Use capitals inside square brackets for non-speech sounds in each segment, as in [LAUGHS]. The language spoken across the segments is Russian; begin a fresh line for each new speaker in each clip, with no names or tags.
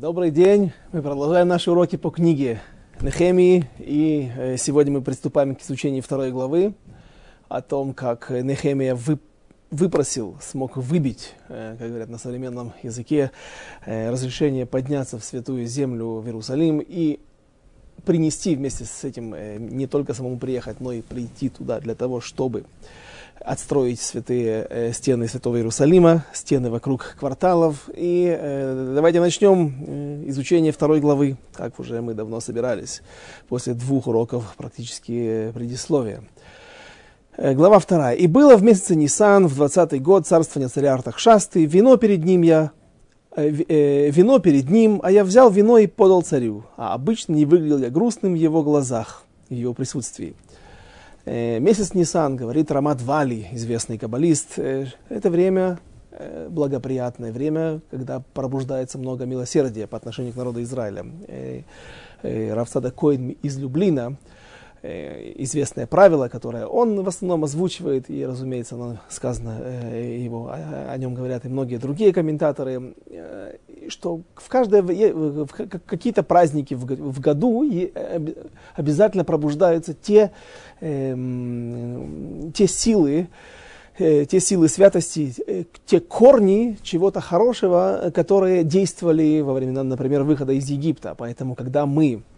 Добрый день. Мы продолжаем наши уроки по книге Нехемии. И э, сегодня мы приступаем к изучению второй главы о том, как Нехемия вы, выпросил, смог выбить, э, как говорят на современном языке, э, разрешение подняться в святую землю в Иерусалим и принести вместе с этим не только самому приехать, но и прийти туда для того, чтобы отстроить святые э, стены Святого Иерусалима, стены вокруг кварталов. И э, давайте начнем э, изучение второй главы, как уже мы давно собирались, после двух уроков практически э, предисловия. Э, глава вторая. «И было в месяце Нисан, в двадцатый год царствования царя Артахшасты, вино перед ним я, э, вино перед ним, а я взял вино и подал царю, а обычно не выглядел я грустным в его глазах, в его присутствии. Э, месяц Нисан, говорит Рамат Вали, известный каббалист, э, это время э, благоприятное время, когда пробуждается много милосердия по отношению к народу Израиля. Равцада Коин из Люблина известное правило, которое он в основном озвучивает, и, разумеется, оно сказано э, его, о, нем говорят и многие другие комментаторы, э, что в каждое, в какие-то праздники в году обязательно пробуждаются те, эм, те силы, те силы святости, те корни чего-то хорошего, которые действовали во времена, например, выхода из Египта. Поэтому, когда мы Э,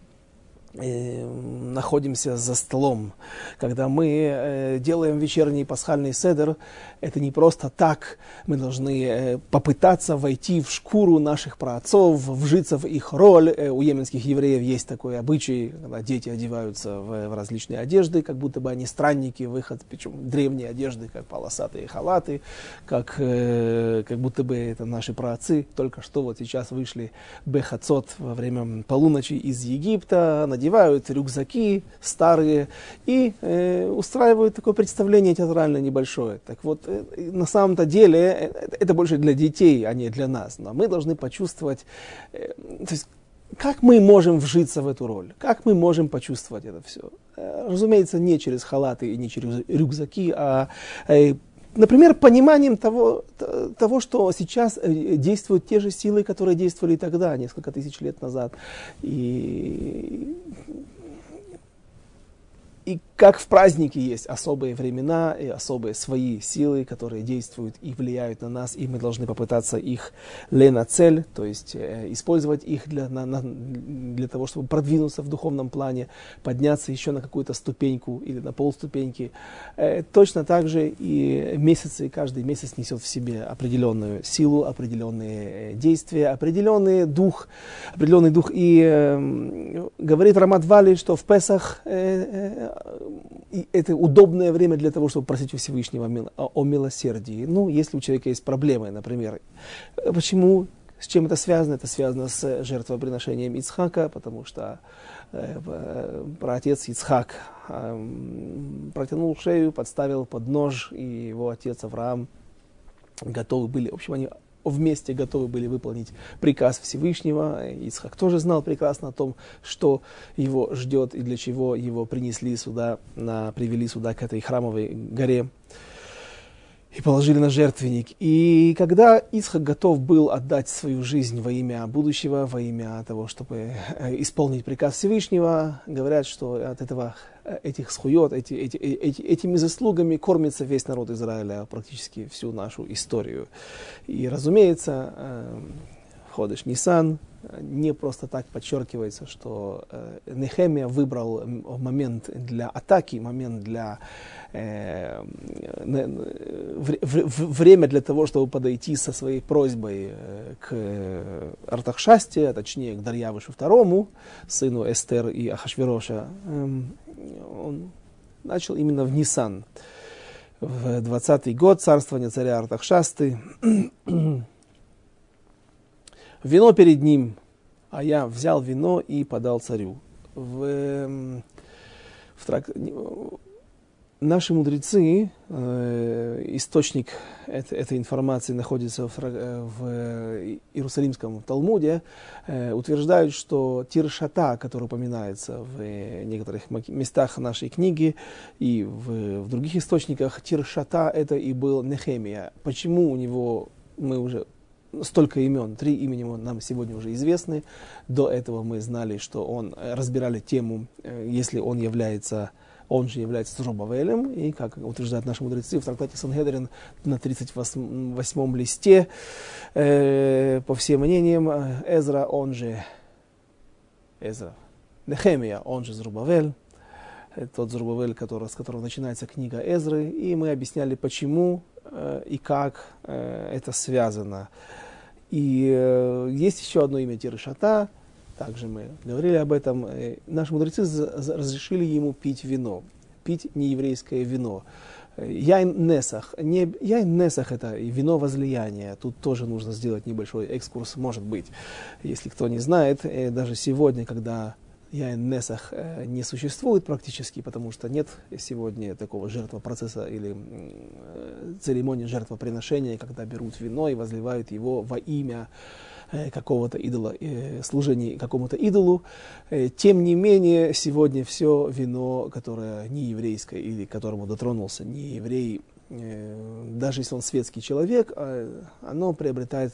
находимся за столом, когда мы э, делаем вечерний пасхальный седер, это не просто так. Мы должны э, попытаться войти в шкуру наших праотцов, вжиться в их роль. У йеменских евреев есть такой обычай, когда дети одеваются в различные одежды, как будто бы они странники, выход, причем древние одежды, как полосатые халаты, как, как будто бы это наши праотцы. Только что вот сейчас вышли Бехацот во время полуночи из Египта, надевают рюкзаки старые и э, устраивают такое представление театральное небольшое. Так вот, э, на самом-то деле э, это больше для детей, а не для нас. Но мы должны почувствовать, э, то есть, как мы можем вжиться в эту роль? Как мы можем почувствовать это все? Э, разумеется, не через халаты и не через рюкзаки, а э, Например, пониманием того, того, что сейчас э, действуют те же силы, которые действовали тогда, несколько тысяч лет назад. И и как в празднике есть особые времена и особые свои силы, которые действуют и влияют на нас, и мы должны попытаться их лена цель, то есть э, использовать их для, на, на, для того, чтобы продвинуться в духовном плане, подняться еще на какую-то ступеньку или на полступеньки. Э, точно так же и месяцы, каждый месяц несет в себе определенную силу, определенные э, действия, определенный дух, определенный дух. И э, говорит Рамат Вали, что в Песах э, это удобное время для того, чтобы просить у Всевышнего о милосердии. Ну, если у человека есть проблемы, например. Почему? С чем это связано? Это связано с жертвоприношением Ицхака, потому что э, э праотец Ицхак э, протянул шею, подставил под нож, и его отец Авраам готовы были. В общем, они вместе готовы были выполнить приказ Всевышнего. Исхак тоже знал прекрасно о том, что его ждет и для чего его принесли сюда, на, привели сюда к этой храмовой горе и положили на жертвенник. И когда Исхак готов был отдать свою жизнь во имя будущего, во имя того, чтобы э, исполнить приказ Всевышнего, говорят, что от этого, этих схует, эти, эти, э, эти, этими заслугами кормится весь народ Израиля практически всю нашу историю. И, разумеется, Ходыш Нисан, не просто так подчеркивается, что Нехемия выбрал момент для атаки, момент для э, время для того, чтобы подойти со своей просьбой э, к Артахшасте, а точнее к Дарьявышу II, сыну Эстер и Ахашвероша, эм, он начал именно в Нисан. В 20-й год царствования царя Артахшасты. [CLEARS THROAT] Вино перед ним, а я взял вино и подал царю. В, эм, в трак наши мудрецы, э, источник это, этой информации находится в, э, в Иерусалимском Талмуде, э, утверждают, что Тиршата, который упоминается в некоторых местах нашей книги и в, в других источниках, Тиршата это и был Нехемия. Почему у него, мы уже столько имен, три имени нам сегодня уже известны. До этого мы знали, что он, э, разбирали тему, э, если он является он же является Зрубавелем, и, как утверждают наши мудрецы, в трактате Сангедрин на 38 листе, э, по всем мнениям, Эзра, он же Эзра, Нехемия, он же Зрубавель, тот Зрубавель, который, с которого начинается книга Эзры, и мы объясняли, почему э, и как э, это связано. И э, есть еще одно имя Тирышата, также мы говорили об этом. Э, наши мудрецы разрешили ему пить вино, пить нееврейское вино. Э, яйн Несах. Не, яйн Несах это вино возлияния. Тут тоже нужно сделать небольшой экскурс, может быть. Если кто не знает, э, даже сегодня, когда Яйн Несах не существует практически, потому что нет сегодня такого жертвопроцесса или церемонии жертвоприношения, когда берут вино и возливают его во имя Э, какого-то идола, э, служения какому-то идолу. Э, тем не менее, сегодня все вино, которое не еврейское или которому дотронулся не еврей, даже если он светский человек, оно приобретает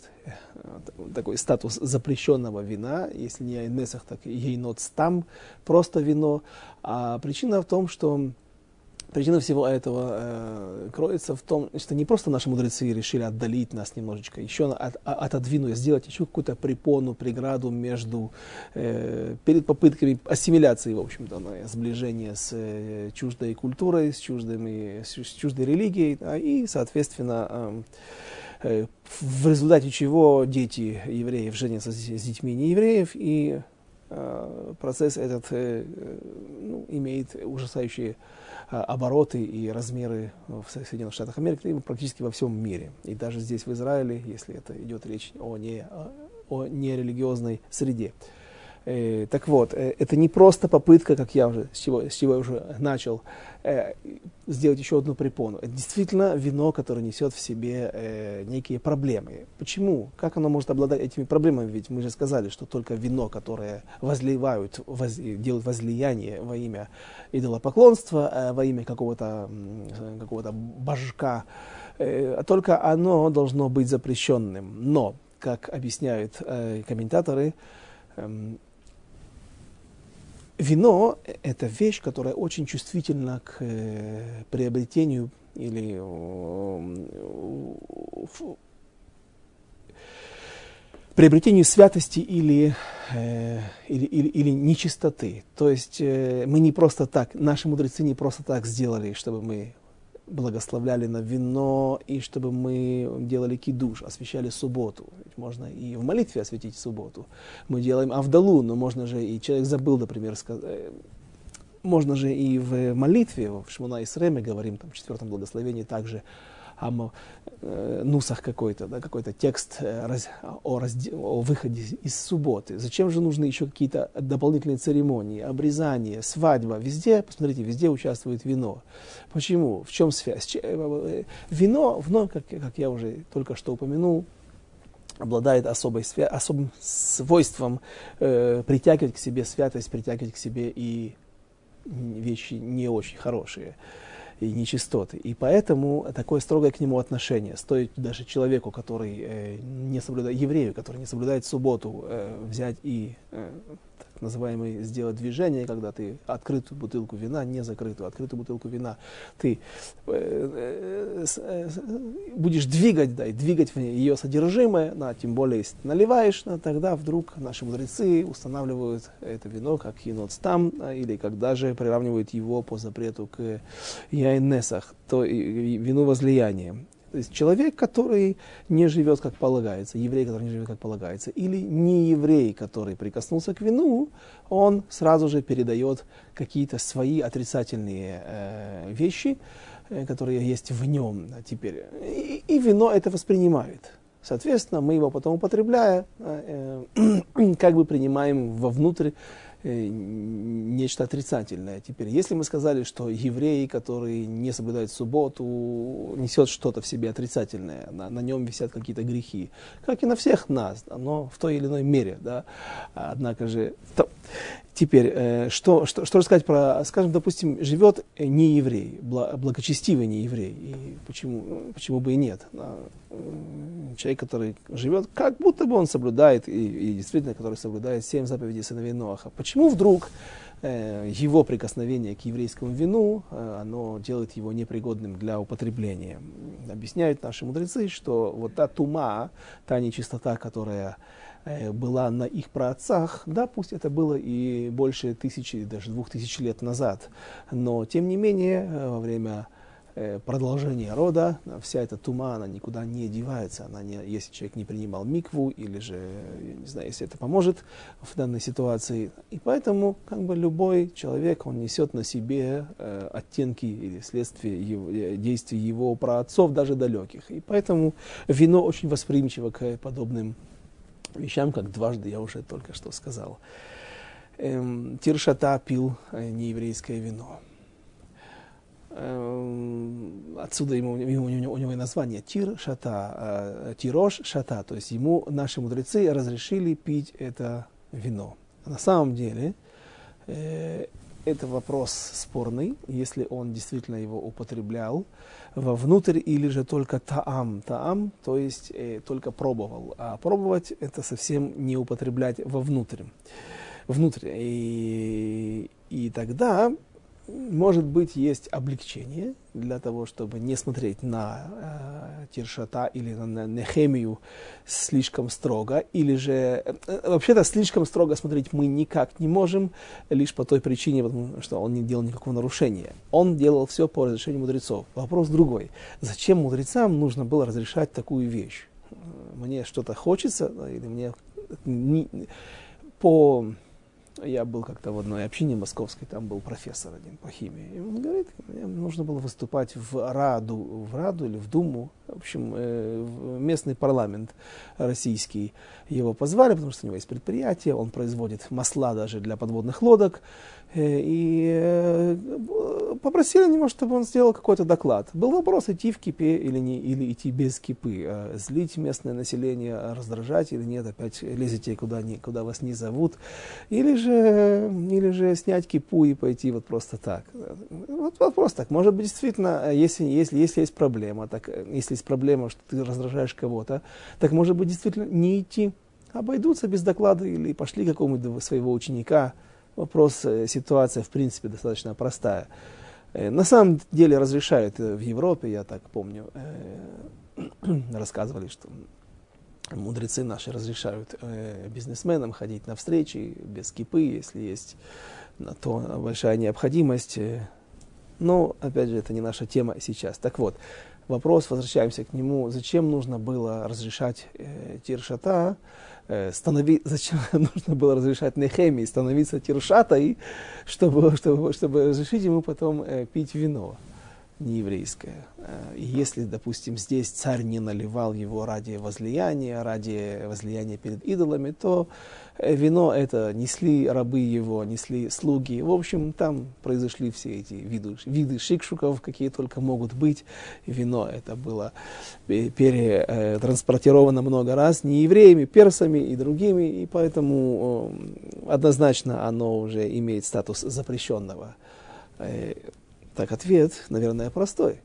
такой статус запрещенного вина, если не айнесах, так и ейнот там, просто вино. А причина в том, что Причина всего этого э, кроется в том, что не просто наши мудрецы решили отдалить нас немножечко, еще от, отодвинуть, сделать еще какую-то препону, преграду между, э, перед попытками ассимиляции, в общем-то, сближения с э, чуждой культурой, с, чуждыми, с, с чуждой религией, да, и, соответственно, э, э, в результате чего дети евреев женятся с, с детьми неевреев, и э, процесс этот э, ну, имеет ужасающие Э, обороты и размеры в Соединенных Штатах Америки, и практически во всем мире. И даже здесь, в Израиле, если это идет речь о, не, о нерелигиозной среде. Э, так вот, э, это не просто попытка, как я уже, с чего, с чего я уже начал, э, сделать еще одну препону. Это действительно вино, которое несет в себе э, некие проблемы. Почему? Как оно может обладать этими проблемами? Ведь мы же сказали, что только вино, которое возливают, воз, делают возлияние во имя идолопоклонства, э, во имя какого-то какого божка, э, только оно должно быть запрещенным. Но, как объясняют э, комментаторы, эм, Вино – это вещь, которая очень чувствительна к э, приобретению или приобретению святости или, э, или, или, или нечистоты. То есть э, мы не просто так, наши мудрецы не просто так сделали, чтобы мы благословляли на вино, и чтобы мы делали кидуш, освещали субботу. Ведь можно и в молитве осветить субботу. Мы делаем авдалу, но можно же, и человек забыл, например, сказать, э, можно же и в молитве, в Шмуна и Среме говорим, там, в четвертом благословении также ам, э, нусах какой-то, да, какой-то текст э, раз, о, разде, о выходе из субботы. Зачем же нужны еще какие-то дополнительные церемонии, обрезание, свадьба? Везде, посмотрите, везде участвует вино. Почему? В чем связь? Э, э, вино, вновь, как, как я уже только что упомянул, обладает особой, особым свойством э, притягивать к себе святость, притягивать к себе и вещи не очень хорошие и нечистоты. И поэтому такое строгое к нему отношение. Стоит даже человеку, который э, не соблюдает, еврею, который не соблюдает субботу, э, взять и э, так называемый сделать движение, когда ты открытую бутылку вина, не закрытую, открытую бутылку вина, ты э, э, э, будешь двигать, да, и двигать в ее содержимое, да, тем более, если ты наливаешь, да, тогда вдруг наши мудрецы устанавливают это вино как еноцтам, да, или когда же приравнивают его по запрету к яйнесах, то вину возлияния. То есть человек, который не живет как полагается, еврей, который не живет как полагается, или не еврей, который прикоснулся к вину, он сразу же передает какие-то свои отрицательные э, вещи, э, которые есть в нем теперь. И, и вино это воспринимает. Соответственно, мы его потом употребляя, э, [CLEARS THROAT] как бы принимаем вовнутрь э, нечто отрицательное. Теперь, если мы сказали, что еврей, который не соблюдает субботу, несет что-то в себе отрицательное, на, на нем висят какие-то грехи, как и на всех нас, но в той или иной мере, да, однако же, то, Теперь, э, что, что, что сказать про, скажем, допустим, живет не еврей, благочестивый не еврей, и почему, почему бы и нет. Человек, который живет, как будто бы он соблюдает, и, и действительно, который соблюдает семь заповедей сыновей Ноаха. Почему вдруг э, его прикосновение к еврейскому вину, э, оно делает его непригодным для употребления? Объясняют наши мудрецы, что вот та тума, та нечистота, которая Э, была на их праотцах, да, пусть это было и больше тысячи, даже двух тысяч лет назад, но тем не менее э, во время э, продолжения рода вся эта тума, она никуда не девается, она не, если человек не принимал микву или же, я не знаю, если это поможет в данной ситуации, и поэтому как бы любой человек, он несет на себе э, оттенки или следствия его, действий его праотцов, даже далеких, и поэтому вино очень восприимчиво к подобным вещам, как дважды я уже только что сказал. Эм, Тиршата пил э, нееврейское вино. Эм, отсюда ему, у, него, у него и название Тир Шата, э, Тирош Шата, то есть ему наши мудрецы разрешили пить это вино. На самом деле э, это вопрос спорный, если он действительно его употреблял вовнутрь или же только таам. Таам, то есть э, только пробовал. А пробовать это совсем не употреблять вовнутрь. Внутрь. И, и тогда может быть, есть облегчение для того, чтобы не смотреть на э, Тиршата или на, на Нехемию слишком строго, или же э, вообще-то слишком строго смотреть мы никак не можем, лишь по той причине, потому что он не делал никакого нарушения. Он делал все по разрешению мудрецов. Вопрос другой. Зачем мудрецам нужно было разрешать такую вещь? Мне что-то хочется, или мне не, по я был как-то в одной общине московской, там был профессор один по химии. И он говорит, мне нужно было выступать в Раду, в Раду или в Думу, в общем, э, в местный парламент российский. Его позвали, потому что у него есть предприятие, он производит масла даже для подводных лодок. Э, и э, попросили него, чтобы он сделал какой-то доклад. Был вопрос, идти в кипе или, не, или идти без кипы, э, злить местное население, раздражать или нет, опять лезете куда, не, куда вас не зовут, или же, или же снять кипу и пойти вот просто так. Вот вопрос так. Может быть, действительно, если, если, если есть проблема, так, если есть проблема, что ты раздражаешь кого-то, так может быть, действительно не идти, обойдутся без доклада или пошли какому-нибудь своего ученика, вопрос, э, ситуация в принципе достаточно простая. Э, на самом деле разрешают в Европе, я так помню, э, [CLEARS THROAT] рассказывали, что мудрецы наши разрешают бизнесменам ходить на встречи без кипы, если есть на то большая необходимость. Но, опять же, это не наша тема сейчас. Так вот, вопрос, возвращаемся к нему, зачем нужно было разрешать э, тиршата, э, станови, [LAUGHS] зачем нужно было разрешать Нехемии становиться тиршатой, чтобы, чтобы, чтобы разрешить ему потом э, пить вино нееврейское. Э, и если, допустим, здесь царь не наливал его ради возлияния, ради возлияния перед идолами, то э, вино это несли рабы его, несли слуги. В общем, там произошли все эти виды, виды шикшуков, какие только могут быть. Вино это было перетранспортировано много раз не евреями, персами и другими, и поэтому однозначно оно уже имеет статус запрещенного э, так ответ, наверное, простой.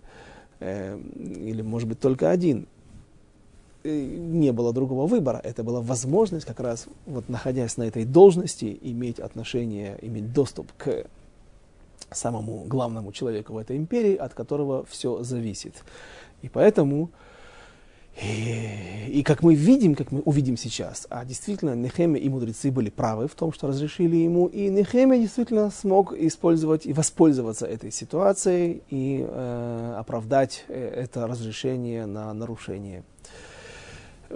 Э, или, может быть, только один. Не было другого выбора. Это была возможность как раз, вот находясь на этой должности, иметь отношение, иметь доступ к самому главному человеку в этой империи, от которого все зависит. И поэтому и, и как мы видим, как мы увидим сейчас, а действительно Нехеме и мудрецы были правы в том, что разрешили ему, и Нехеме действительно смог использовать и воспользоваться этой ситуацией и э, оправдать э, это разрешение на нарушение.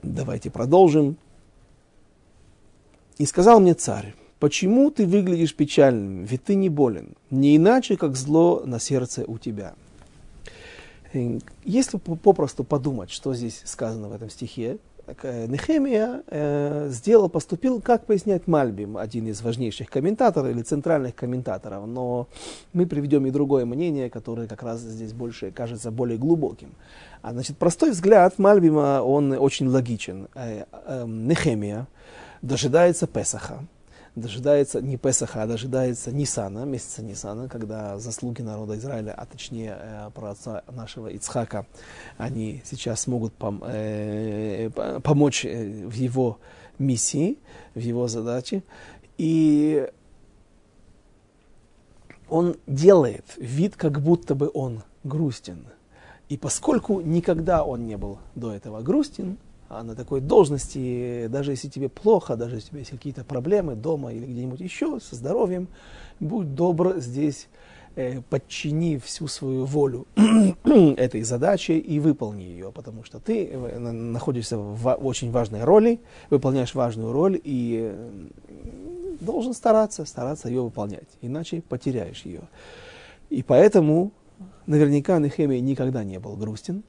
Давайте продолжим. И сказал мне царь, почему ты выглядишь печальным, ведь ты не болен, не иначе, как зло на сердце у тебя. Если попросту подумать, что здесь сказано в этом стихе, Нехемия э, сделал, поступил, как поясняет Мальбим, один из важнейших комментаторов или центральных комментаторов, но мы приведем и другое мнение, которое как раз здесь больше кажется более глубоким. А значит, простой взгляд Мальбима, он очень логичен. Э, э, Нехемия дожидается Песаха, дожидается не Песаха, а дожидается Нисана, месяца Нисана, когда заслуги народа Израиля, а точнее э, праотца нашего Ицхака, они сейчас смогут пом э, помочь э, в его миссии, в его задаче. И он делает вид, как будто бы он грустен. И поскольку никогда он не был до этого грустен, на такой должности, даже если тебе плохо, даже если у тебя есть какие-то проблемы дома или где-нибудь еще со здоровьем, будь добр здесь, э, подчини всю свою волю [CLEARS THROAT] этой задаче и выполни ее, потому что ты э, находишься в очень важной роли, выполняешь важную роль и должен стараться, стараться ее выполнять, иначе потеряешь ее. И поэтому наверняка Нехемия никогда не был грустен,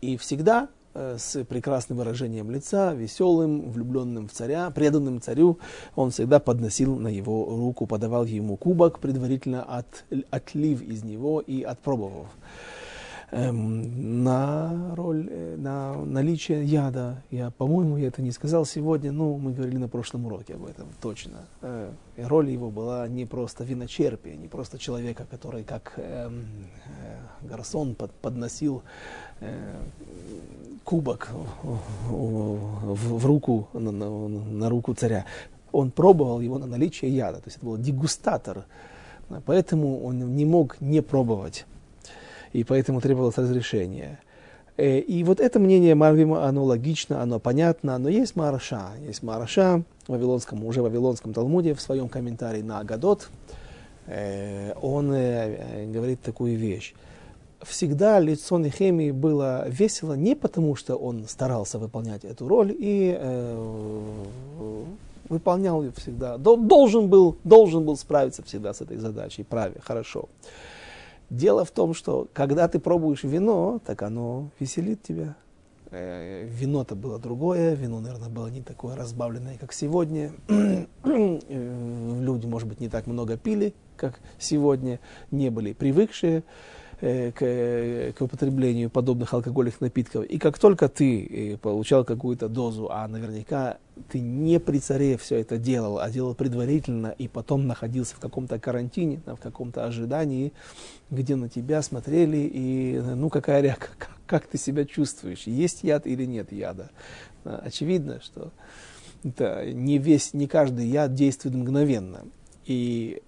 и всегда с прекрасным выражением лица, веселым, влюбленным в царя, преданным царю, он всегда подносил на его руку, подавал ему кубок, предварительно от, отлив из него и отпробовав эм, на роль, э, на наличие яда. Я, по-моему, я это не сказал сегодня, но мы говорили на прошлом уроке об этом, точно. Э, роль его была не просто виночерпия, не просто человека, который как эм, э, гарсон под, подносил кубок в, руку, на руку царя. Он пробовал его на наличие яда, то есть это был дегустатор. Поэтому он не мог не пробовать. И поэтому требовалось разрешение. Э, и вот это мнение Марвима, оно логично, оно понятно, но есть Мараша. Есть Мараша в Вавилонском, уже в Вавилонском Талмуде в своем комментарии на Агадот. Э, он э, говорит такую вещь всегда лицо Нехемии было весело не потому, что он старался выполнять эту роль и выполнял ее всегда. Должен был, должен был справиться всегда с этой задачей, праве, хорошо. Дело в том, что когда ты пробуешь вино, так оно веселит тебя. Э, вино-то было другое, вино, наверное, было не такое разбавленное, как сегодня. Э, люди, может быть, не так много пили, как сегодня, не были привыкшие. Э, к, к употреблению подобных алкогольных напитков. И как только ты э, получал какую-то дозу, а наверняка ты не при царе все это делал, а делал предварительно, и потом находился в каком-то карантине, в каком-то ожидании, где на тебя смотрели, и ну какая реакция, [LAUGHS] как, как ты себя чувствуешь, есть яд или нет яда. Очевидно, что это не весь, не каждый яд действует мгновенно. И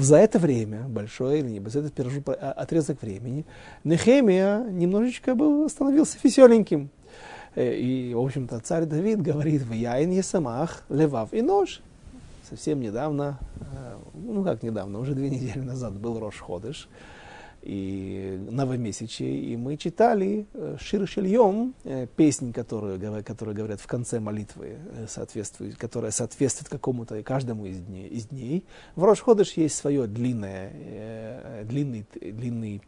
за это время, большое или не, за этот а, отрезок времени, Нехемия немножечко был, становился веселеньким. Э, и, в общем-то, царь Давид говорит, в яин есамах, левав и нож. Совсем недавно, э, ну как недавно, уже две недели назад был Рош Ходыш, и новомесячие, и мы читали э, Шир Шильем, э, песнь, которую, которую говорят в конце молитвы, э, соответствует, которая соответствует какому-то и каждому из дней. Из дней. В Рошходыш есть свое длинное, длинный, длинный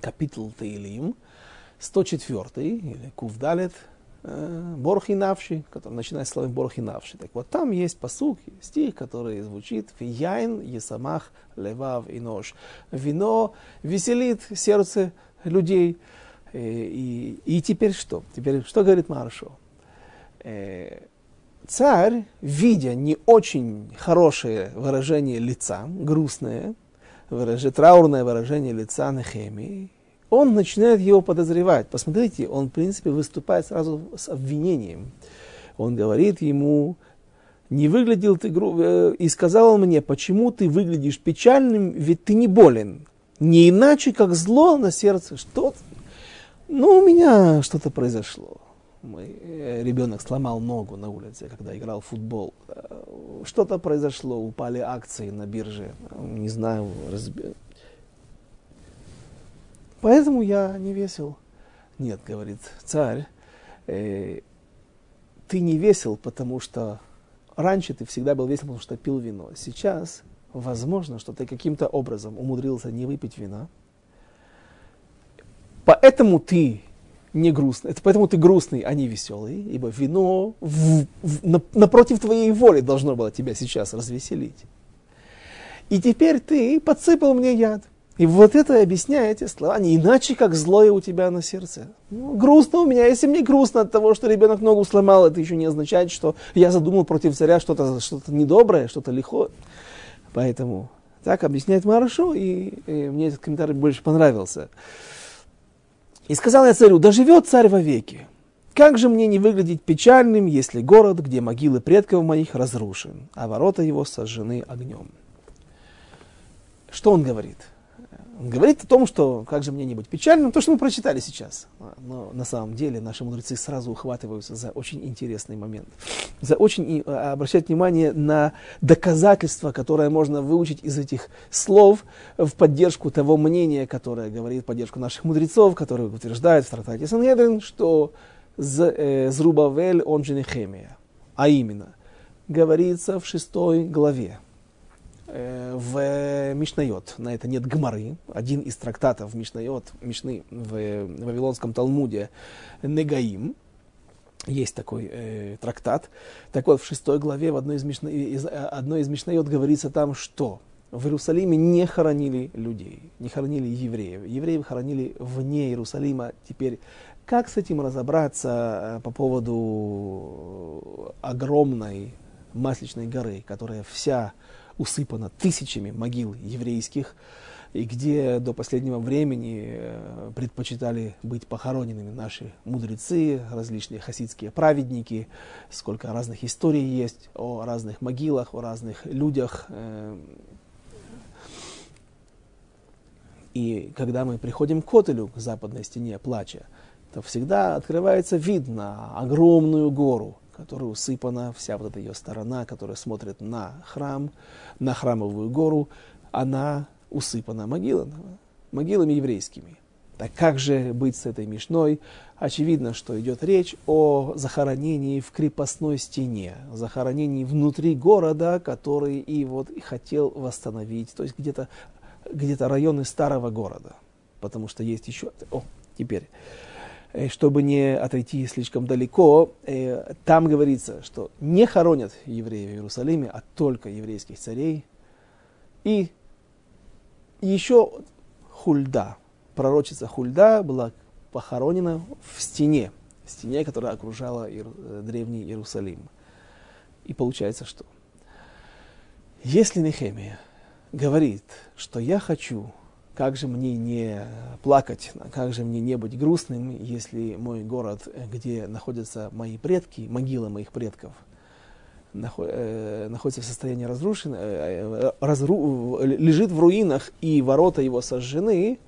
капитул Таилим, 104 или Кувдалет, Э, Борхи Навши, который начинает словом Борхи Навши. Так вот, там есть посук, стих, который звучит «Вияйн есамах левав и нож». Вино веселит сердце людей. И, э, и, и теперь что? Теперь что говорит Маршо? Э, царь, видя не очень хорошее выражение лица, грустное, выражение, траурное выражение лица Нехемии, он начинает его подозревать. Посмотрите, он, в принципе, выступает сразу с обвинением. Он говорит ему, не выглядел ты. Э, и сказал он мне, почему ты выглядишь печальным, ведь ты не болен. Не иначе, как зло на сердце. Что? Ну, у меня что-то произошло. Мой э, ребенок сломал ногу на улице, когда играл в футбол. Э, что-то произошло, упали акции на бирже. Не знаю, разб... Поэтому я не весел. Нет, говорит царь, э, ты не весел, потому что раньше ты всегда был весел, потому что пил вино. Сейчас, возможно, что ты каким-то образом умудрился не выпить вина. Поэтому ты не грустный. Это поэтому ты грустный, а не веселый, ибо вино в, в, на, напротив твоей воли должно было тебя сейчас развеселить. И теперь ты подсыпал мне яд. И вот это объясняет эти слова, не иначе, как злое у тебя на сердце. Ну, грустно у меня, если мне грустно от того, что ребенок ногу сломал, это еще не означает, что я задумал против царя что-то что недоброе, что-то лихо. Поэтому так объясняет Марашу, и, и мне этот комментарий больше понравился. И сказал я царю, да живет царь вовеки. Как же мне не выглядеть печальным, если город, где могилы предков моих, разрушен, а ворота его сожжены огнем? Что он говорит? Он говорит о том, что как же мне не быть печальным, то, что мы прочитали сейчас. Но на самом деле наши мудрецы сразу ухватываются за очень интересный момент. За очень а, обращать внимание на доказательства, которые можно выучить из этих слов в поддержку того мнения, которое говорит, в поддержку наших мудрецов, которые утверждают в трактате Сангедрин, что э, Зрубавель, он же Нехемия. А именно, говорится в шестой главе в Мишнайот. На это нет гмары. Один из трактатов Мишнайот, Мишны в Вавилонском Талмуде Негаим. Есть такой э, трактат. Так вот, в шестой главе в одной из, Мишна, из, одной из Мишнайот говорится там, что в Иерусалиме не хоронили людей, не хоронили евреев. Евреев хоронили вне Иерусалима. Теперь, как с этим разобраться э, по поводу огромной Масличной горы, которая вся усыпана тысячами могил еврейских, и где до последнего времени э, предпочитали быть похороненными наши мудрецы, различные хасидские праведники, сколько разных историй есть о разных могилах, о разных людях. Э. И когда мы приходим к Котелю, к западной стене плача, то всегда открывается вид на огромную гору, которая усыпана, вся вот эта ее сторона, которая смотрит на храм, на храмовую гору, она усыпана могилами, могилами еврейскими. Так как же быть с этой мешной? Очевидно, что идет речь о захоронении в крепостной стене, захоронении внутри города, который и вот и хотел восстановить, то есть где-то где районы старого города. Потому что есть еще... О, теперь чтобы не отойти слишком далеко, э, там говорится, что не хоронят евреев в Иерусалиме, а только еврейских царей. И еще Хульда, пророчица Хульда была похоронена в стене, в стене, которая окружала э, древний Иерусалим. И получается что? Если Нехемия говорит, что я хочу как же мне не плакать, как же мне не быть грустным, если мой город, где находятся мои предки, могила моих предков, э, находится в состоянии разрушен, э, э, разру, лежит в руинах и ворота его сожжены,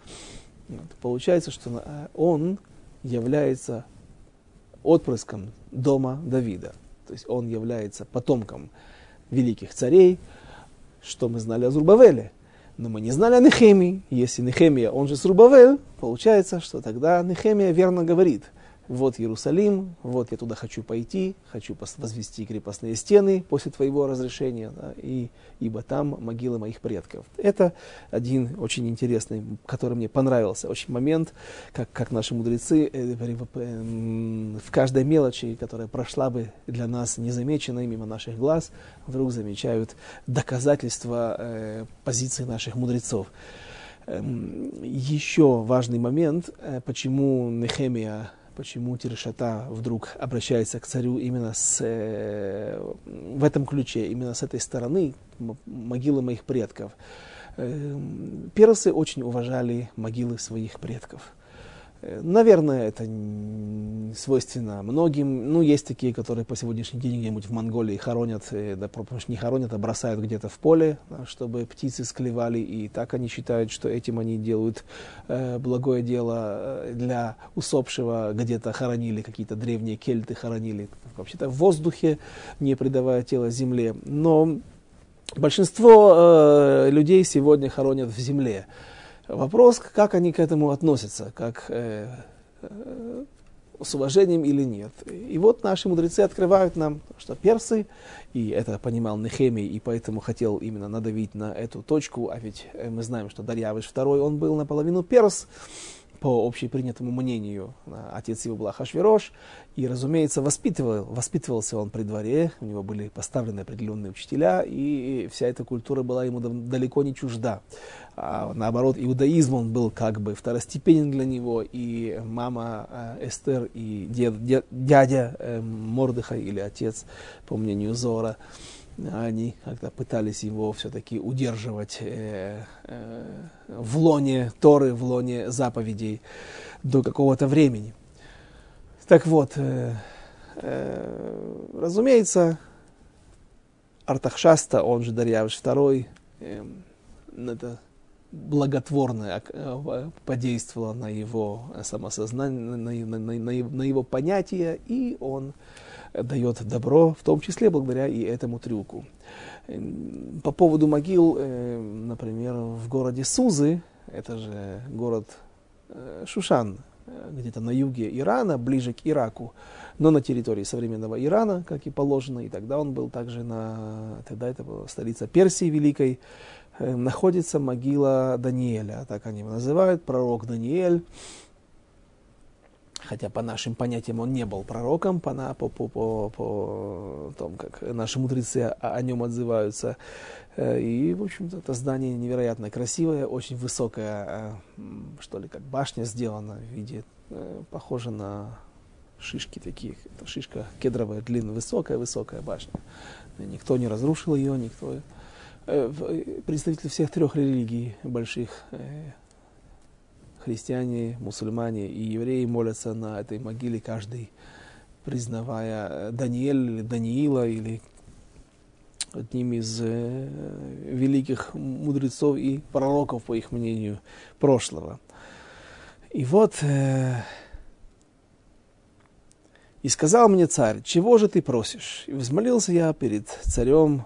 получается, что он является отпрыском дома Давида. То есть он является потомком великих царей, что мы знали о Зурбавеле – но мы не знали о Нехемии. Если Нехемия, он же Срубавель, получается, что тогда Нехемия верно говорит – вот Иерусалим, вот я туда хочу пойти, хочу возвести крепостные стены после твоего разрешения, да, и, ибо там могилы моих предков. Это один очень интересный, который мне понравился, очень момент, как, как наши мудрецы э, в каждой мелочи, которая прошла бы для нас незамеченной мимо наших глаз, вдруг замечают доказательства э, позиции наших мудрецов. Эм, еще важный момент, э, почему Нехемия почему Тиршата вдруг обращается к царю именно с, э, в этом ключе, именно с этой стороны могилы моих предков. Э, персы очень уважали могилы своих предков. Наверное, это свойственно многим. Ну, есть такие, которые по сегодняшний день где-нибудь в Монголии хоронят, э, да, не хоронят, а бросают где-то в поле, чтобы птицы склевали. И так они считают, что этим они делают э, благое дело э, для усопшего. Где-то хоронили, какие-то древние кельты хоронили. Вообще-то в воздухе, не придавая тело земле. Но большинство э, людей сегодня хоронят в земле. Вопрос, как они к этому относятся, как э, э, с уважением или нет. И вот наши мудрецы открывают нам, что персы, и это понимал Нехемий, и поэтому хотел именно надавить на эту точку, а ведь э, мы знаем, что Дарьявыш II, он был наполовину перс, по общепринятому мнению, отец его был Ахашвирош, и, разумеется, воспитывал, воспитывался он при дворе, у него были поставлены определенные учителя, и вся эта культура была ему далеко не чужда. А, наоборот, иудаизм он был как бы второстепенен для него, и мама э, Эстер и дед, дядя э, Мордыха или отец, по мнению Зора, они как-то пытались его все-таки удерживать э, э, в лоне Торы, в лоне заповедей до какого-то времени. Так вот, э, э, разумеется, Артахшаста, он же Дарьявиш II, э, это благотворно э, подействовало на его самосознание, на, на, на, на, на его понятие, и он дает добро, в том числе благодаря и этому трюку. По поводу могил, э, например, в городе Сузы, это же город э, Шушан, э, где-то на юге Ирана, ближе к Ираку, но на территории современного Ирана, как и положено, и тогда он был также на, тогда это была столица Персии Великой, находится могила Даниэля, так они его называют, пророк Даниэль, хотя по нашим понятиям он не был пророком, по, по, по, по, по том, как наши мудрецы о нем отзываются. Э, и, в общем-то, это здание невероятно красивое, очень высокое, э, что ли, как башня сделана в виде, э, похоже на шишки такие. Это шишка кедровая, длинная, высокая-высокая башня. Никто не разрушил ее, никто... Представители всех трех религий больших христиане, мусульмане и евреи молятся на этой могиле, каждый признавая э, Даниэль или Даниила или одним из э, великих мудрецов и пророков, по их мнению, прошлого. И вот, э, и сказал мне царь, чего же ты просишь? И взмолился я перед царем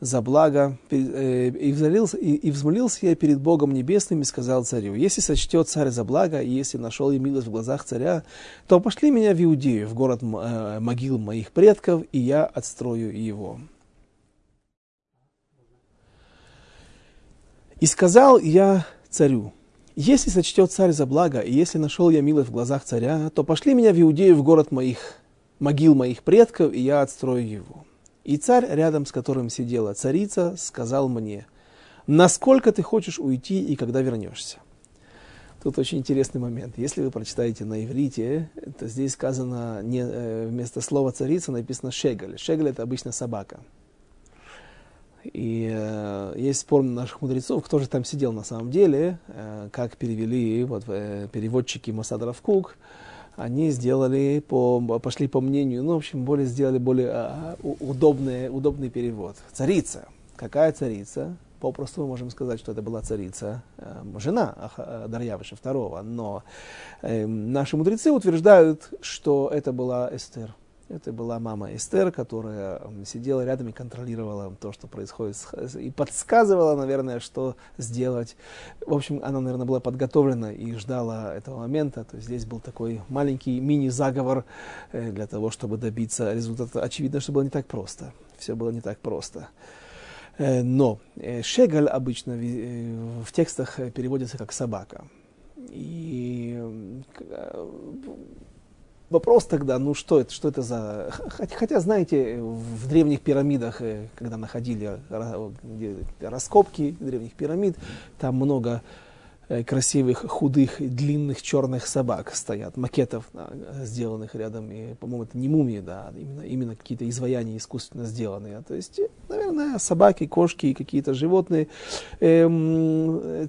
за благо, э, и взмолился, и, взмолился я перед Богом Небесным и сказал царю, если сочтет царь за благо, и если нашел я милость в глазах царя, то пошли меня в Иудею, в город э, могил моих предков, и я отстрою его. И сказал я царю, если сочтет царь за благо, и если нашел я милость в глазах царя, то пошли меня в Иудею, в город моих, могил моих предков, и я отстрою его. И царь, рядом с которым сидела царица, сказал мне, насколько ты хочешь уйти и когда вернешься. Тут очень интересный момент. Если вы прочитаете на иврите, то здесь сказано не, э, вместо слова царица написано шегаль. Шегаль это обычно собака. И э, есть спор наших мудрецов, кто же там сидел на самом деле, э, как перевели вот, э, переводчики Масад Равкук они сделали, по, пошли по мнению, ну, в общем, более, сделали более а, удобный, удобный перевод. Царица. Какая царица? Попросту мы можем сказать, что это была царица, э, жена э, Дарьявыша II. Но э, наши мудрецы утверждают, что это была Эстер. Это была мама Эстер, которая сидела рядом и контролировала то, что происходит, и подсказывала, наверное, что сделать. В общем, она, наверное, была подготовлена и ждала этого момента. То есть здесь был такой маленький мини-заговор э, для того, чтобы добиться результата. Очевидно, что было не так просто. Все было не так просто. Э, но э, шегаль обычно в текстах переводится как собака. И Вопрос тогда, ну что это, что это за... Хотя, знаете, в древних пирамидах, э, когда находили раскопки древних пирамид, там много красивых, худых, длинных черных собак стоят, макетов, сделанных рядом. И, по-моему, это не мумии, да, именно, именно какие-то изваяния искусственно сделанные. То есть, наверное, собаки, кошки, какие-то животные эм,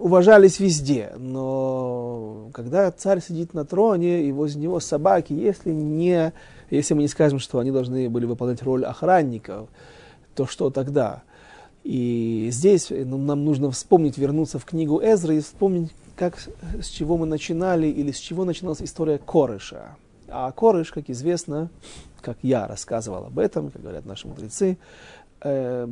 уважались везде. Но когда царь сидит на троне, и возле него собаки, если, не, если мы не скажем, что они должны были выполнять роль охранников, то что тогда? И здесь ну, нам нужно вспомнить, вернуться в книгу Эзры и вспомнить, как, с чего мы начинали или с чего начиналась история Корыша. А Корыш, как известно, как я рассказывал об этом, как говорят наши мудрецы, э,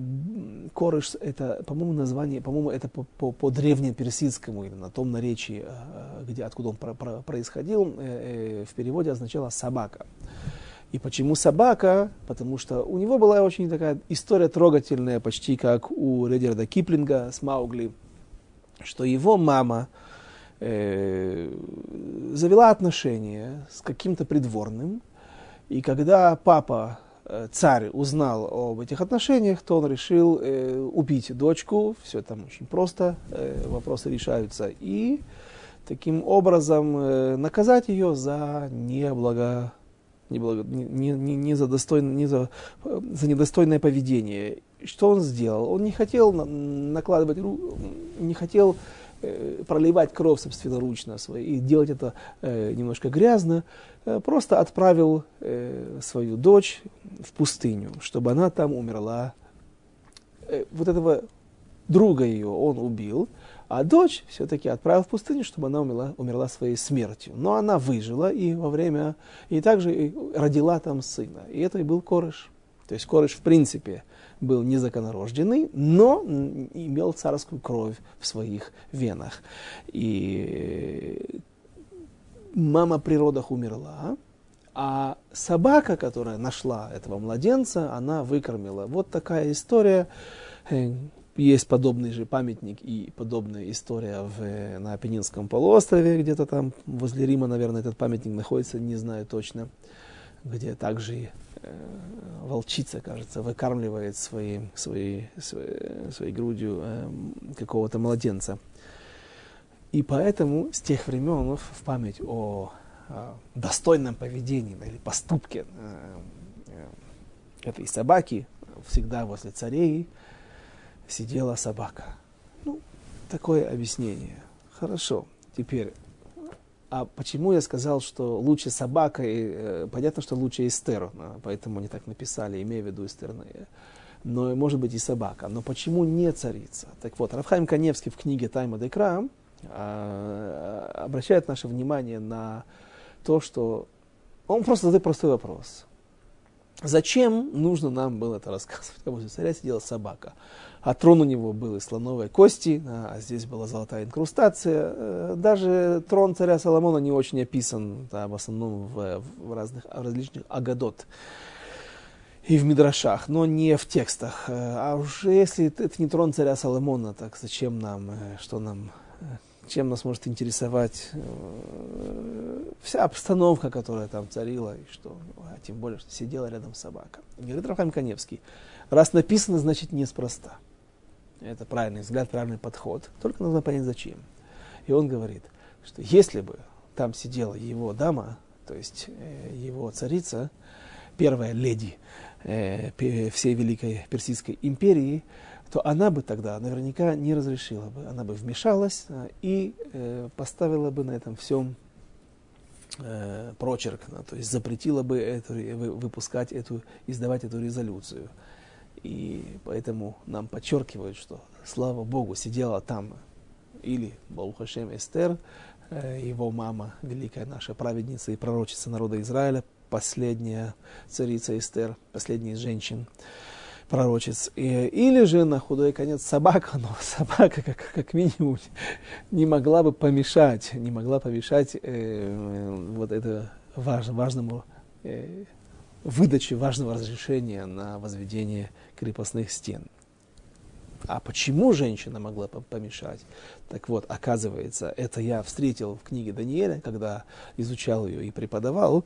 Корыш это, по-моему, название, по-моему, это по, по, по древнеперсидскому или на том наречии, э, где, откуда он про, про, происходил, э, э, в переводе означало собака. И почему собака? Потому что у него была очень такая история трогательная, почти как у Редерда Киплинга с Маугли, что его мама э, завела отношения с каким-то придворным, и когда папа, э, царь, узнал об этих отношениях, то он решил э, убить дочку, все там очень просто, э, вопросы решаются, и таким образом э, наказать ее за неблаго не, благо, не, не, за, достойно, не за, за недостойное поведение. Что он сделал? Он не хотел накладывать, не хотел э, проливать кровь собственноручно и делать это э, немножко грязно, э, просто отправил свою дочь в пустыню, чтобы она там умерла. Вот этого друга ее он убил, а дочь все-таки отправил в пустыню, чтобы она умерла, умерла своей смертью. Но она выжила и во время, и также родила там сына. И это и был Корыш. То есть Корыш в принципе был незаконорожденный, но имел царскую кровь в своих венах. И мама при родах умерла, а собака, которая нашла этого младенца, она выкормила. Вот такая история. Есть подобный же памятник и подобная история в, на Апеннинском полуострове, где-то там возле Рима, наверное, этот памятник находится, не знаю точно, где также э, волчица, кажется, выкармливает своей, своей, своей, своей грудью э, какого-то младенца. И поэтому с тех времен в память о, о достойном поведении или поступке э, э, этой собаки всегда возле царей сидела собака. Ну, такое объяснение. Хорошо. Теперь, а почему я сказал, что лучше собака, и, э, понятно, что лучше Эстер, поэтому они так написали, имея в виду Эстер, но может быть и собака. Но почему не царица? Так вот, Рафхайм Каневский в книге Тайма Декра а, обращает наше внимание на то, что он просто задает простой вопрос. Зачем нужно нам было это рассказывать? Как возле царя сидела собака а трон у него был из слоновой кости, а здесь была золотая инкрустация. Э, даже трон царя Соломона не очень описан, да, в основном в, в, разных, в различных агадот и в мидрашах, но не в текстах. Э, а уже если это не трон царя Соломона, так зачем нам, э, что нам, чем нас может интересовать вся обстановка, которая там царила, и что, а тем более, что сидела рядом собака. Говорит Рафаим Каневский, раз написано, значит неспроста. Это правильный взгляд, правильный подход. Только нужно понять, зачем. И он говорит, что если бы там сидела его дама, то есть э, его царица, первая леди э, всей Великой Персидской империи, то она бы тогда наверняка не разрешила бы. Она бы вмешалась э, и э, поставила бы на этом всем э, прочерк, ну, то есть запретила бы эту, выпускать эту, издавать эту резолюцию. И поэтому нам подчеркивают, что, слава Богу, сидела там или Балухашем Эстер, его мама, великая наша праведница и пророчица народа Израиля, последняя царица Эстер, последняя из женщин, пророчец. Или же на худой конец собака, но [LAUGHS] собака как, как минимум не могла бы помешать, не могла помешать э, вот это важ, важному э, выдаче важного разрешения на возведение крепостных стен. А почему женщина могла помешать? Так вот, оказывается, это я встретил в книге Даниэля, когда изучал ее и преподавал.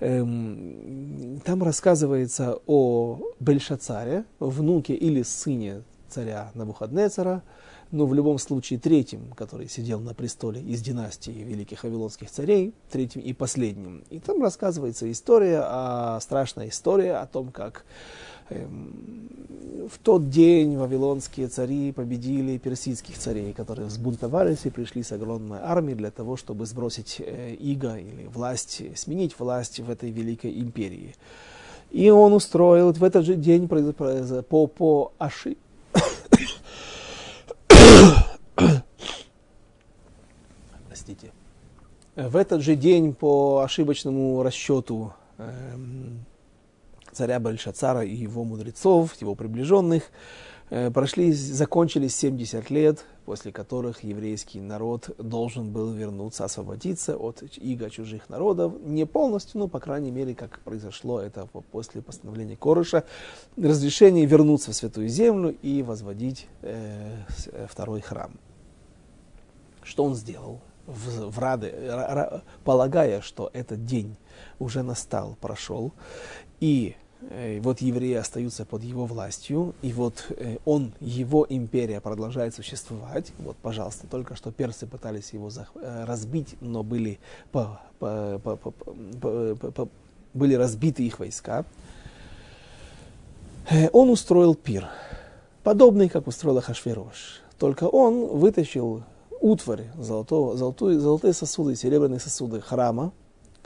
Эм, там рассказывается о Бельшацаре, внуке или сыне царя Навуходнецера, но в любом случае третьим, который сидел на престоле из династии великих вавилонских царей, третьим и последним. И там рассказывается история, а, страшная история о том, как в тот день вавилонские цари победили персидских царей, которые взбунтовались и пришли с огромной армией для того, чтобы сбросить э, иго или власть, сменить власть в этой великой империи. И он устроил в этот же день по, по ошибке Простите. В этот же день по ошибочному расчету э, царя Бальшацара и его мудрецов, его приближенных, э, прошли, закончились 70 лет, после которых еврейский народ должен был вернуться, освободиться от иго чужих народов. Не полностью, но, по крайней мере, как произошло это после постановления Корыша, разрешение вернуться в Святую Землю и возводить э, второй храм. Что он сделал? в, в рады, полагая, что этот день уже настал, прошел, и э, вот евреи остаются под его властью, и вот э, он, его империя продолжает существовать. Вот, пожалуйста, только что персы пытались его э, разбить, но были, по, по, по, по, по, по, по, были разбиты их войска. Он устроил пир, подобный, как устроил Ахашверош. Только он вытащил утварь, золотого, золотую, золотые сосуды, серебряные сосуды храма,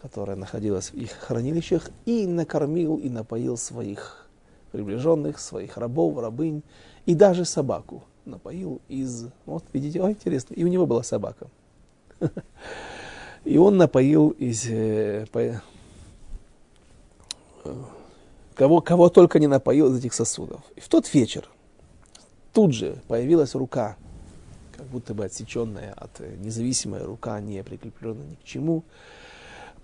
которая находилась в их хранилищах, и накормил и напоил своих приближенных, своих рабов, рабынь, и даже собаку напоил из... Вот, видите, ой, интересно, и у него была собака. И он напоил из... Э, кого, кого только не напоил из этих сосудов. И в тот вечер тут же появилась рука, как будто бы отсеченная от э, независимая рука, не прикрепленная ни к чему,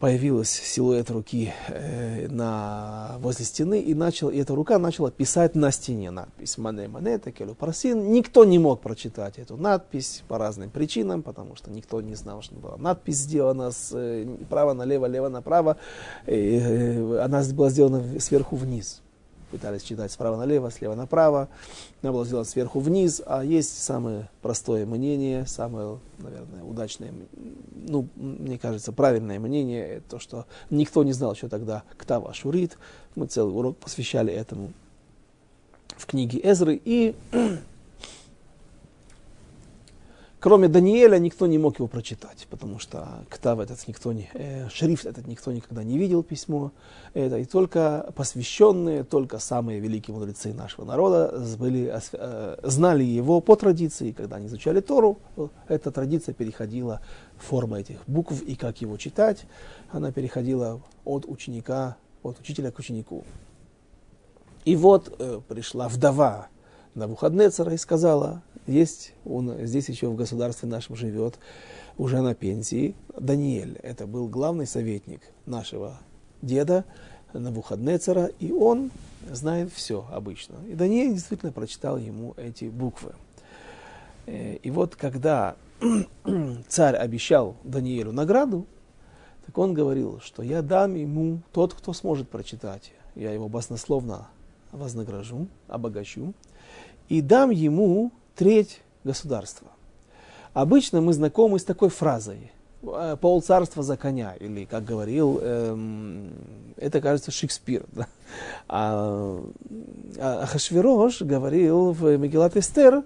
появилась силуэт руки э, на, возле стены, и, начал, и эта рука начала писать на стене надпись «Мане мане текелю парсин». Никто не мог прочитать эту надпись по разным причинам, потому что никто не знал, что была надпись сделана с э, право налево, лево направо. И, э, она была сделана сверху вниз пытались читать справа налево, слева направо. Надо было сделать сверху вниз, а есть самое простое мнение, самое, наверное, удачное, ну, мне кажется, правильное мнение, то, что никто не знал, что тогда Ктава Шурит. Мы целый урок посвящали этому в книге Эзры. И Кроме Даниэля никто не мог его прочитать, потому что ктав этот никто не, э, шрифт этот никто никогда не видел письмо. Это и только посвященные, только самые великие мудрецы нашего народа были, э, знали его по традиции. Когда они изучали Тору, эта традиция переходила в форму этих букв и как его читать. Она переходила от ученика, от учителя к ученику. И вот э, пришла вдова на Навуходнецера и сказала, есть, он здесь еще в государстве нашем живет, уже на пенсии, Даниэль. Это был главный советник нашего деда Навуходнецера, и он знает все обычно. И Даниэль действительно прочитал ему эти буквы. Э, и вот когда [CLEARS THROAT] царь обещал Даниэлю награду, так он говорил, что я дам ему тот, кто сможет прочитать. Я его баснословно вознагражу, обогащу и дам ему треть государства. Обычно мы знакомы с такой фразой «Э, «пол царства за коня», или, как говорил, эм, это, кажется, Шекспир. Да? А, а Хашвирош говорил в Мегелат Эстер,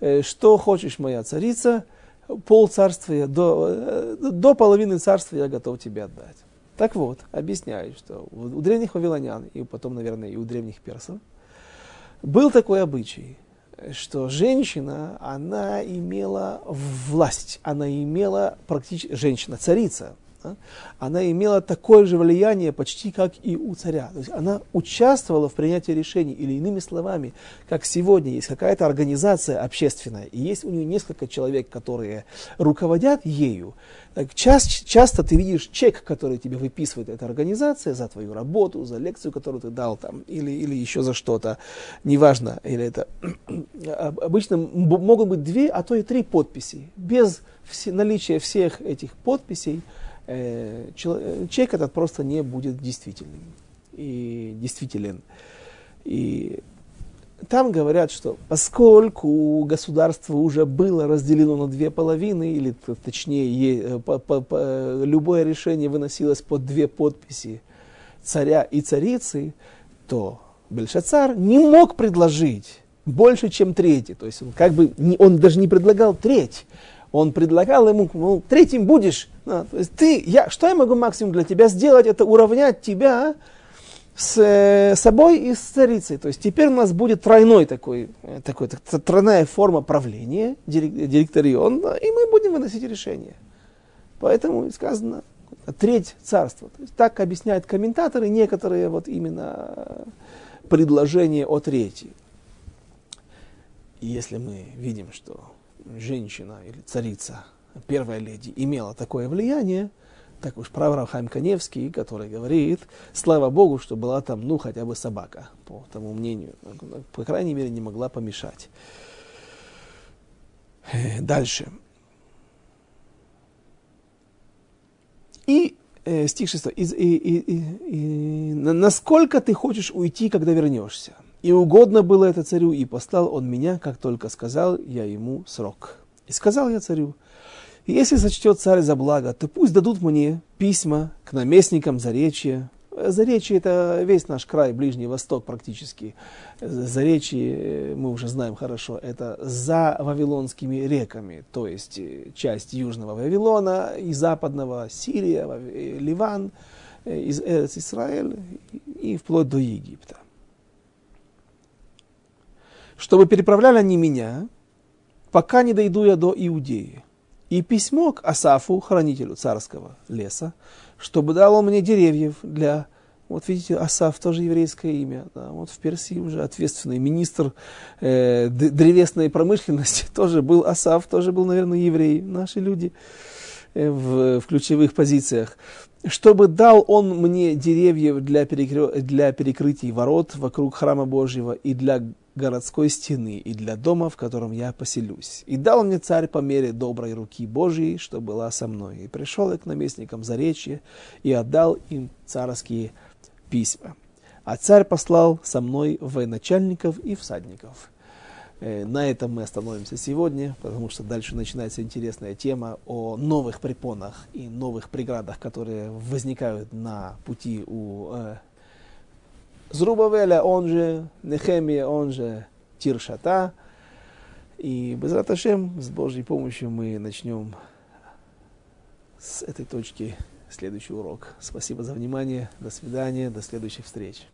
э, что хочешь, моя царица, пол царства, до, э, до половины царства я готов тебе отдать. Так вот, объясняю, что у древних вавилонян, и потом, наверное, и у древних персов, был такой обычай, что женщина, она имела власть, она имела практически, женщина, царица, она имела такое же влияние почти как и у царя. То есть она участвовала в принятии решений, или иными словами, как сегодня есть какая-то организация общественная, и есть у нее несколько человек, которые руководят ею. Так часто, часто ты видишь чек, который тебе выписывает эта организация за твою работу, за лекцию, которую ты дал там, или, или еще за что-то, неважно, или это. [CLEARS THROAT] Обычно могут быть две, а то и три подписи. Без наличия всех этих подписей Э, человек этот просто не будет действительным и действителен. И там говорят, что поскольку государство уже было разделено на две половины, или точнее э, по, по, по, любое решение выносилось под две подписи царя и царицы, то Бельшацар не мог предложить больше, чем третий. То есть он как бы он даже не предлагал треть, он предлагал ему, ну, третьим будешь. Да, то есть ты, я, что я могу максимум для тебя сделать, это уравнять тебя с э, собой и с царицей. То есть теперь у нас будет тройной такой, э, такой так, тройная форма правления, директорион, да, и мы будем выносить решения. Поэтому сказано треть царства. То есть, так объясняют комментаторы некоторые вот именно предложения о трети. И если мы видим, что женщина или царица, первая леди, имела такое влияние, так уж прав Равхайм Каневский, который говорит, слава Богу, что была там, ну, хотя бы собака, по тому мнению, по крайней мере, не могла помешать. Дальше. И э, стих 6. И, и, и, и, и, насколько ты хочешь уйти, когда вернешься? И угодно было это царю, и послал он меня, как только сказал я ему срок. И сказал я царю, если сочтет царь за благо, то пусть дадут мне письма к наместникам Заречья. Заречье – это весь наш край, Ближний Восток практически. Заречье, мы уже знаем хорошо, это за Вавилонскими реками, то есть э, часть Южного Вавилона и Западного, Сирия, э, Ливан, э, из Эрец Израиль и вплоть до Египта. Чтобы переправляли они меня, пока не дойду я до Иудеи и письмо к Асафу, хранителю царского леса, чтобы дал он мне деревьев для... Вот видите, Асаф тоже еврейское имя. Да, вот в Персии уже ответственный министр э, древесной промышленности [LAUGHS] тоже был Асаф, тоже был, наверное, еврей. Наши люди э, в, в ключевых позициях. Чтобы дал он мне деревьев для, перекры... для перекрытий ворот вокруг храма Божьего и для городской стены и для дома, в котором я поселюсь. И дал мне царь по мере доброй руки Божьей, что была со мной. И пришел я к наместникам Заречья и отдал им царские письма. А царь послал со мной военачальников и всадников. Э, на этом мы остановимся сегодня, потому что дальше начинается интересная тема о новых препонах и новых преградах, которые возникают на пути у э, Зрубавеля, он же Нехемия, он же Тиршата. И без Раташем, с Божьей помощью мы начнем с этой точки следующий урок. Спасибо за внимание. До свидания. До следующих встреч.